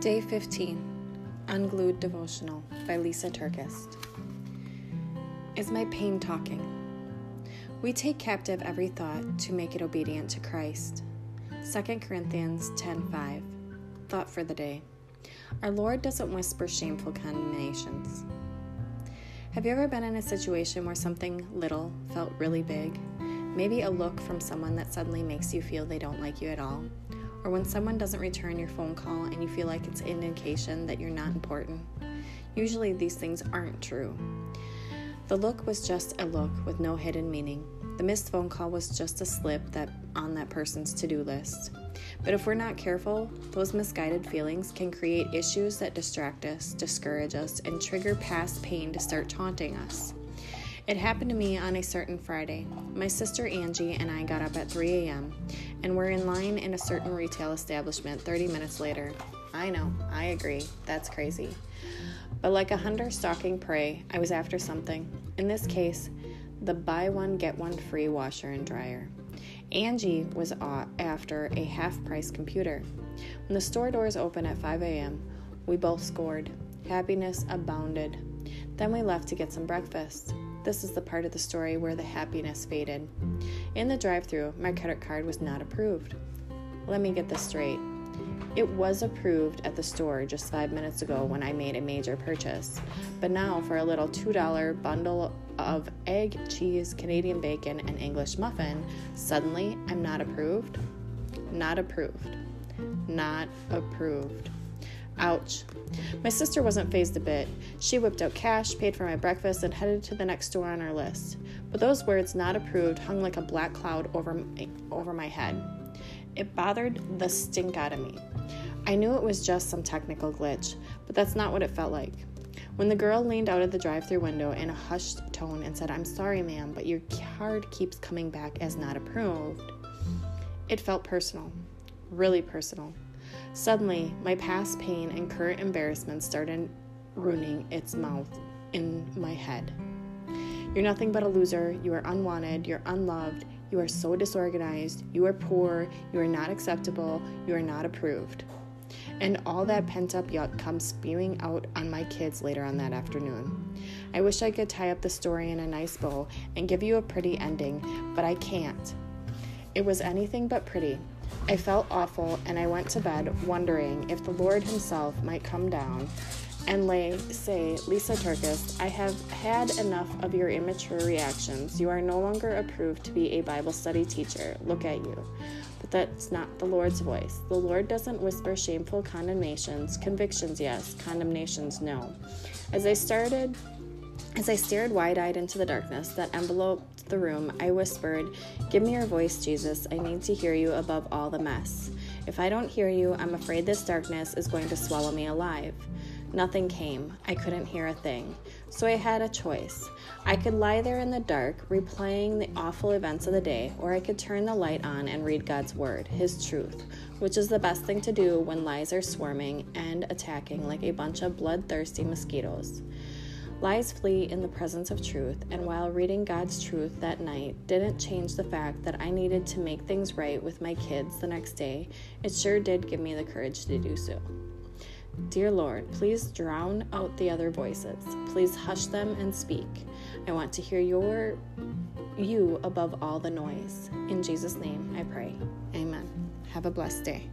Day 15 Unglued Devotional by Lysa TerKeurst. Is my pain talking? We take captive every thought to make it obedient to Christ. 2 Corinthians 10:5. Thought for the day. Our Lord doesn't whisper shameful condemnations. Have you ever been in a situation where something little felt really big? Maybe a look from someone that suddenly makes you feel they don't like you at all, or when someone doesn't return your phone call and you feel like it's an indication that you're not important. Usually these things aren't true. The look was just a look with no hidden meaning. The missed phone call was just a slip that on that person's to-do list. But if we're not careful, those misguided feelings can create issues that distract us, discourage us, and trigger past pain to start taunting us. It happened to me on a certain Friday. My sister Angie and I got up at 3 a.m. and we're in line in a certain retail establishment 30 minutes later. I know, I agree, that's crazy. But like a hunter stalking prey, I was after something. In this case, the buy one, get one free washer and dryer. Angie was after a half price computer. When the store doors opened at 5 a.m., we both scored. Happiness abounded. Then we left to get some breakfast. This is the part of the story where the happiness faded. In the drive through, my credit card was not approved. Let me get this straight. It was approved at the store just five minutes ago when I made a major purchase, but now for a little $2 bundle of egg, cheese, Canadian bacon, and English muffin, suddenly I'm not approved? Not approved. Not approved. Ouch. My sister wasn't fazed a bit. She whipped out cash, paid for my breakfast, and headed to the next store on our list. But those words, not approved, hung like a black cloud over my, over my head. It bothered the stink out of me. I knew it was just some technical glitch, but that's not what it felt like. When the girl leaned out of the drive through window in a hushed tone and said, I'm sorry, ma'am, but your card keeps coming back as not approved, it felt personal. Really personal. Suddenly, my past pain and current embarrassment started ruining its mouth in my head. You're nothing but a loser. You are unwanted. You're unloved. You are so disorganized. You are poor. You are not acceptable. You are not approved. And all that pent up yuck comes spewing out on my kids later on that afternoon. I wish I could tie up the story in a nice bow and give you a pretty ending, but I can't. It was anything but pretty. I felt awful and I went to bed wondering if the Lord Himself might come down and lay, say, Lysa TerKeurst, I have had enough of your immature reactions. You are no longer approved to be a Bible study teacher. Look at you. But that's not the Lord's voice. The Lord doesn't whisper shameful condemnations, convictions, yes, condemnations, no. As I started, as I stared wide eyed into the darkness that enveloped the room, I whispered, Give me your voice, Jesus. I need to hear you above all the mess. If I don't hear you, I'm afraid this darkness is going to swallow me alive. Nothing came. I couldn't hear a thing. So I had a choice. I could lie there in the dark, replaying the awful events of the day, or I could turn the light on and read God's Word, His truth, which is the best thing to do when lies are swarming and attacking like a bunch of bloodthirsty mosquitoes. Lies flee in the presence of truth, and while reading God's truth that night didn't change the fact that I needed to make things right with my kids the next day, it sure did give me the courage to do so. Dear Lord, please drown out the other voices. Please hush them and speak. I want to hear your you above all the noise. In Jesus' name I pray. Amen. Have a blessed day.